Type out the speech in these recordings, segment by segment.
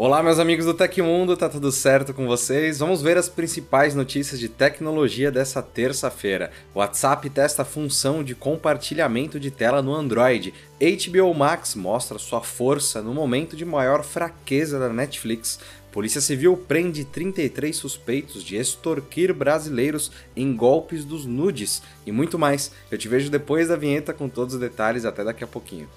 Olá, meus amigos do Tecmundo, tá tudo certo com vocês? Vamos ver as principais notícias de tecnologia dessa terça-feira. WhatsApp testa a função de compartilhamento de tela no Android. HBO Max mostra sua força no momento de maior fraqueza da Netflix. Polícia Civil prende 33 suspeitos de extorquir brasileiros em golpes dos nudes e muito mais. Eu te vejo depois da vinheta com todos os detalhes, até daqui a pouquinho.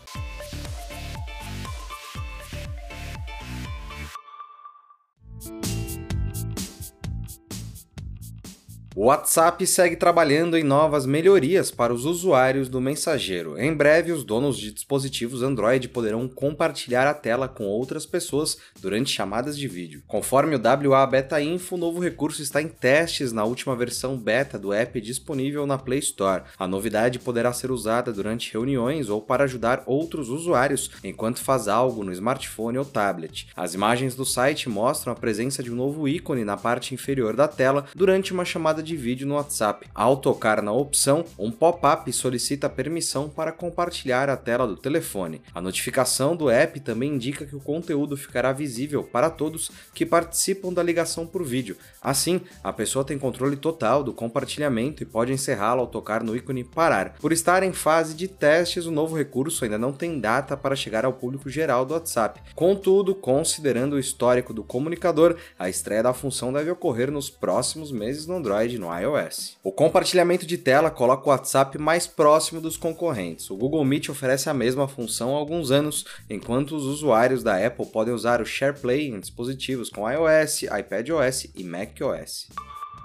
O WhatsApp segue trabalhando em novas melhorias para os usuários do mensageiro. Em breve, os donos de dispositivos Android poderão compartilhar a tela com outras pessoas durante chamadas de vídeo. Conforme o WA Beta Info, o novo recurso está em testes na última versão beta do app disponível na Play Store. A novidade poderá ser usada durante reuniões ou para ajudar outros usuários enquanto faz algo no smartphone ou tablet. As imagens do site mostram a presença de um novo ícone na parte inferior da tela durante uma chamada de de vídeo no WhatsApp. Ao tocar na opção, um pop-up solicita permissão para compartilhar a tela do telefone. A notificação do app também indica que o conteúdo ficará visível para todos que participam da ligação por vídeo. Assim, a pessoa tem controle total do compartilhamento e pode encerrá-lo ao tocar no ícone parar. Por estar em fase de testes, o novo recurso ainda não tem data para chegar ao público geral do WhatsApp. Contudo, considerando o histórico do comunicador, a estreia da função deve ocorrer nos próximos meses no Android no iOS. O compartilhamento de tela coloca o WhatsApp mais próximo dos concorrentes. O Google Meet oferece a mesma função há alguns anos, enquanto os usuários da Apple podem usar o SharePlay em dispositivos com iOS, iPadOS e macOS.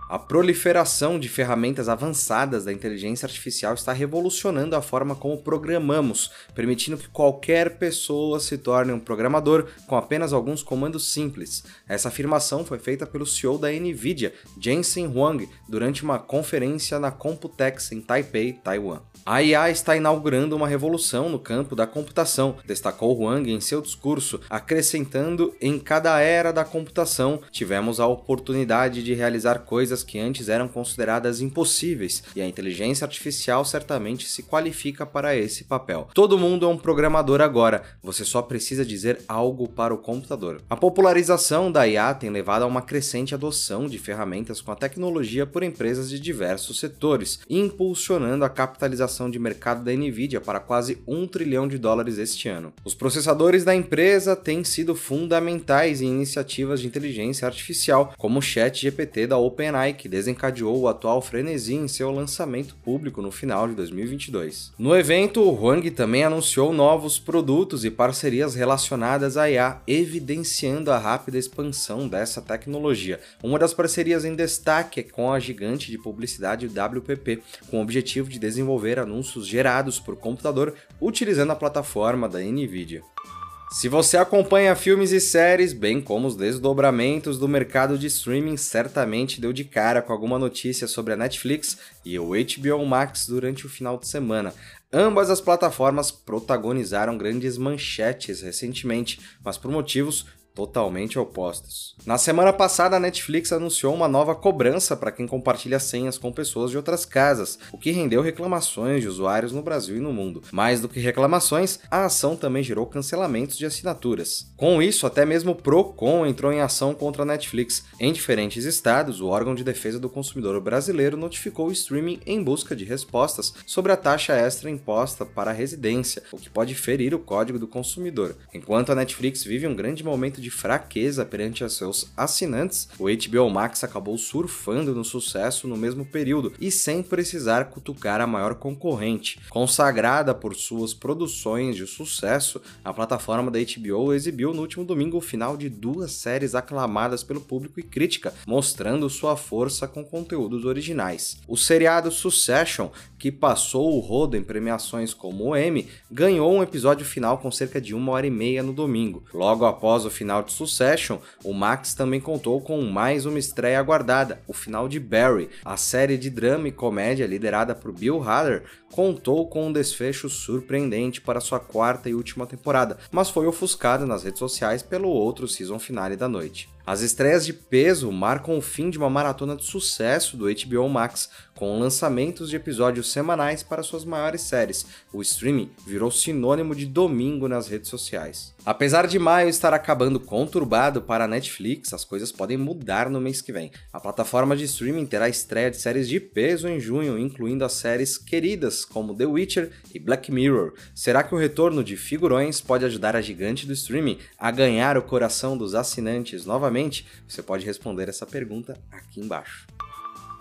A proliferação de ferramentas avançadas da inteligência artificial está revolucionando a forma como programamos, permitindo que qualquer pessoa se torne um programador com apenas alguns comandos simples. Essa afirmação foi feita pelo CEO da Nvidia, Jensen Huang, durante uma conferência na Computex em Taipei, Taiwan. A IA está inaugurando uma revolução no campo da computação, destacou Huang em seu discurso, acrescentando: em cada era da computação tivemos a oportunidade de realizar coisas que antes eram consideradas impossíveis, e a inteligência artificial certamente se qualifica para esse papel. Todo mundo é um programador agora, você só precisa dizer algo para o computador. A popularização da IA tem levado a uma crescente adoção de ferramentas com a tecnologia por empresas de diversos setores, impulsionando a capitalização de mercado da Nvidia para quase 1 trilhão de dólares este ano. Os processadores da empresa têm sido fundamentais em iniciativas de inteligência artificial, como o ChatGPT da OpenAI, que desencadeou o atual frenesi em seu lançamento público no final de 2022. No evento, o Huang também anunciou novos produtos e parcerias relacionadas à IA, evidenciando a rápida expansão dessa tecnologia. Uma das parcerias em destaque é com a gigante de publicidade WPP, com o objetivo de desenvolver anúncios gerados por computador utilizando a plataforma da Nvidia. Se você acompanha filmes e séries, bem como os desdobramentos do mercado de streaming, certamente deu de cara com alguma notícia sobre a Netflix e o HBO Max durante o final de semana. Ambas as plataformas protagonizaram grandes manchetes recentemente, mas por motivos totalmente opostos. Na semana passada, a Netflix anunciou uma nova cobrança para quem compartilha senhas com pessoas de outras casas, o que rendeu reclamações de usuários no Brasil e no mundo. Mais do que reclamações, a ação também gerou cancelamentos de assinaturas. Com isso, até mesmo o Procon entrou em ação contra a Netflix. Em diferentes estados, o órgão de defesa do consumidor brasileiro notificou o streaming em busca de respostas sobre a taxa extra imposta para a residência, o que pode ferir o código do consumidor. Enquanto a Netflix vive um grande momento de de fraqueza perante a seus assinantes, o HBO Max acabou surfando no sucesso no mesmo período e sem precisar cutucar a maior concorrente. Consagrada por suas produções de sucesso, a plataforma da HBO exibiu no último domingo o final de duas séries aclamadas pelo público e crítica, mostrando sua força com conteúdos originais. O seriado Succession, que passou o rodo em premiações como o Emmy, ganhou um episódio final com cerca de uma hora e meia no domingo. Logo após o final final de Succession, o Max também contou com mais uma estreia aguardada, o final de Barry. A série de drama e comédia liderada por Bill Hader contou com um desfecho surpreendente para sua quarta e última temporada, mas foi ofuscada nas redes sociais pelo outro season finale da noite. As estreias de peso marcam o fim de uma maratona de sucesso do HBO Max, com lançamentos de episódios semanais para suas maiores séries. O streaming virou sinônimo de domingo nas redes sociais. Apesar de maio estar acabando conturbado para a Netflix, as coisas podem mudar no mês que vem. A plataforma de streaming terá estreia de séries de peso em junho, incluindo as séries queridas como The Witcher e Black Mirror. Será que o retorno de figurões pode ajudar a gigante do streaming a ganhar o coração dos assinantes novamente? Você pode responder essa pergunta aqui embaixo.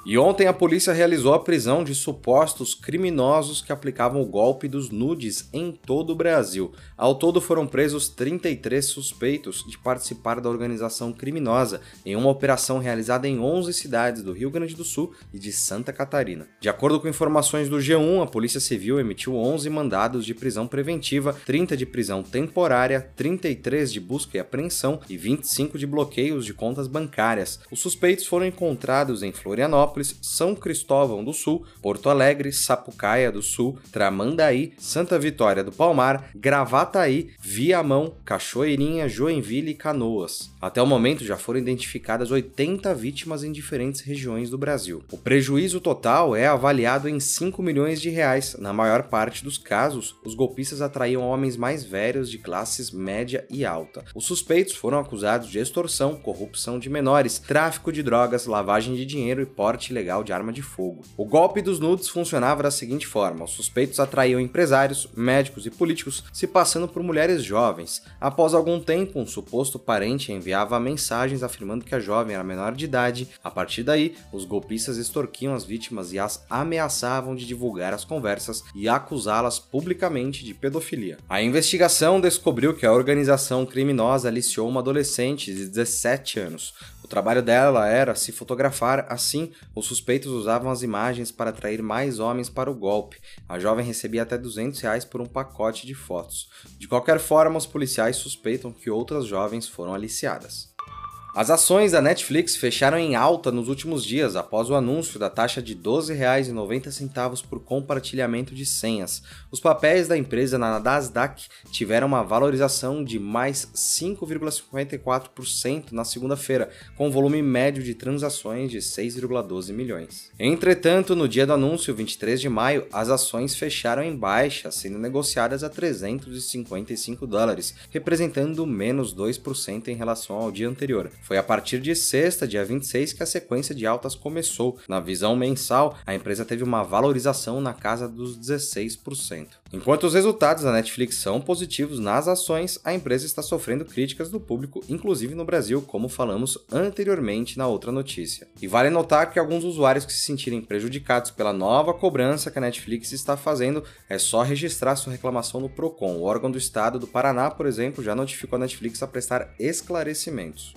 E ontem a polícia realizou a prisão de supostos criminosos que aplicavam o golpe dos nudes em todo o Brasil. Ao todo foram presos 33 suspeitos de participar da organização criminosa em uma operação realizada em 11 cidades do Rio Grande do Sul e de Santa Catarina. De acordo com informações do G1, a Polícia Civil emitiu 11 mandados de prisão preventiva, 30 de prisão temporária, 33 de busca e apreensão e 25 de bloqueios de contas bancárias. Os suspeitos foram encontrados em Florianópolis são Cristóvão do Sul, Porto Alegre, Sapucaia do Sul, Tramandaí, Santa Vitória do Palmar, Gravataí, Viamão, Cachoeirinha, Joinville e Canoas. Até o momento já foram identificadas 80 vítimas em diferentes regiões do Brasil. O prejuízo total é avaliado em 5 milhões de reais. Na maior parte dos casos, os golpistas atraíam homens mais velhos de classes média e alta. Os suspeitos foram acusados de extorsão, corrupção de menores, tráfico de drogas, lavagem de dinheiro e porte porte ilegal de arma de fogo. O golpe dos nudes funcionava da seguinte forma: os suspeitos atraíam empresários, médicos e políticos se passando por mulheres jovens. Após algum tempo, um suposto parente enviava mensagens afirmando que a jovem era menor de idade. A partir daí, os golpistas extorquiam as vítimas e as ameaçavam de divulgar as conversas e acusá-las publicamente de pedofilia. A investigação descobriu que a organização criminosa aliciou uma adolescente de 17 anos. O trabalho dela era se fotografar, assim, os suspeitos usavam as imagens para atrair mais homens para o golpe. A jovem recebia até 200 reais por um pacote de fotos. De qualquer forma, os policiais suspeitam que outras jovens foram aliciadas. As ações da Netflix fecharam em alta nos últimos dias após o anúncio da taxa de R$ 12,90 por compartilhamento de senhas. Os papéis da empresa na Nasdaq tiveram uma valorização de mais 5,54% na segunda-feira, com volume médio de transações de 6,12 milhões. Entretanto, no dia do anúncio, 23 de maio, as ações fecharam em baixa, sendo negociadas a 355 dólares, representando menos 2% em relação ao dia anterior. Foi a partir de sexta, dia 26, que a sequência de altas começou. Na visão mensal, a empresa teve uma valorização na casa dos 16%. Enquanto os resultados da Netflix são positivos nas ações, a empresa está sofrendo críticas do público, inclusive no Brasil, como falamos anteriormente na outra notícia. E vale notar que alguns usuários que se sentirem prejudicados pela nova cobrança que a Netflix está fazendo, é só registrar sua reclamação no Procon. O órgão do estado do Paraná, por exemplo, já notificou a Netflix a prestar esclarecimentos.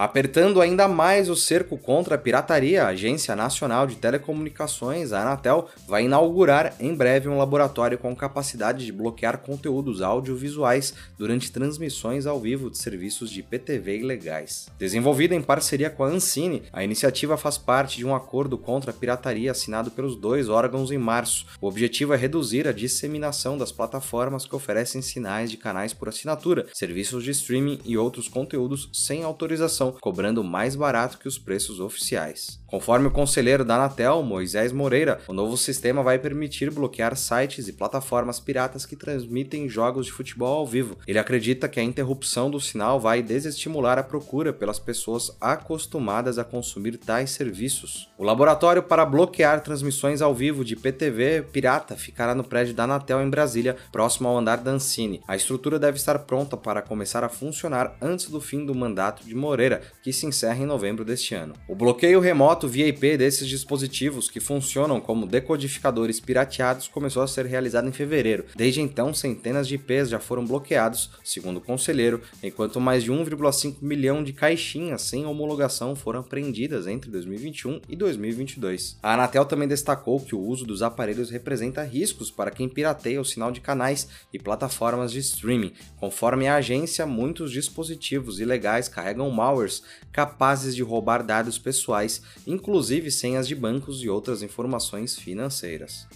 Apertando ainda mais o cerco contra a pirataria, a Agência Nacional de Telecomunicações, a Anatel, vai inaugurar em breve um laboratório com capacidade de bloquear conteúdos audiovisuais durante transmissões ao vivo de serviços de PTV ilegais. Desenvolvida em parceria com a Ancine, a iniciativa faz parte de um acordo contra a pirataria assinado pelos dois órgãos em março. O objetivo é reduzir a disseminação das plataformas que oferecem sinais de canais por assinatura, serviços de streaming e outros conteúdos sem autorização cobrando mais barato que os preços oficiais. Conforme o conselheiro da Anatel, Moisés Moreira, o novo sistema vai permitir bloquear sites e plataformas piratas que transmitem jogos de futebol ao vivo. Ele acredita que a interrupção do sinal vai desestimular a procura pelas pessoas acostumadas a consumir tais serviços. O laboratório para bloquear transmissões ao vivo de PTV pirata ficará no prédio da Anatel em Brasília, próximo ao andar da Ancine. A estrutura deve estar pronta para começar a funcionar antes do fim do mandato de Moreira, que se encerra em novembro deste ano. O bloqueio remoto via IP desses dispositivos, que funcionam como decodificadores pirateados, começou a ser realizado em fevereiro. Desde então, centenas de IPs já foram bloqueados, segundo o conselheiro, enquanto mais de 1,5 milhão de caixinhas sem homologação foram apreendidas entre 2021 e 2022. A Anatel também destacou que o uso dos aparelhos representa riscos para quem pirateia o sinal de canais e plataformas de streaming. Conforme a agência, muitos dispositivos ilegais carregam malware capazes de roubar dados pessoais, inclusive senhas de bancos e outras informações financeiras.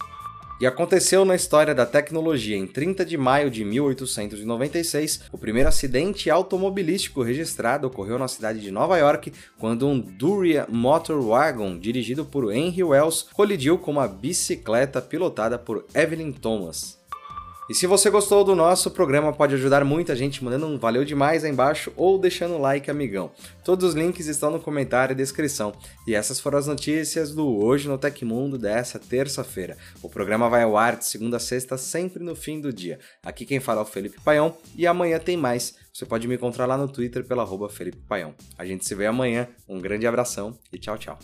E aconteceu na história da tecnologia em 30 de maio de 1896, o primeiro acidente automobilístico registrado ocorreu na cidade de Nova York, quando um Duria Motor Wagon, dirigido por Henry Wells, colidiu com uma bicicleta pilotada por Evelyn Thomas. E se você gostou do nosso programa, pode ajudar muita gente mandando um valeu demais aí embaixo ou deixando um like, amigão. Todos os links estão no comentário e descrição. E essas foram as notícias do Hoje no Tecmundo dessa terça-feira. O programa vai ao ar de segunda a sexta, sempre no fim do dia. Aqui quem fala é o Felipe Paião e amanhã tem mais. Você pode me encontrar lá no Twitter pela arroba Felipe Paião. A gente se vê amanhã. Um grande abração e tchau, tchau.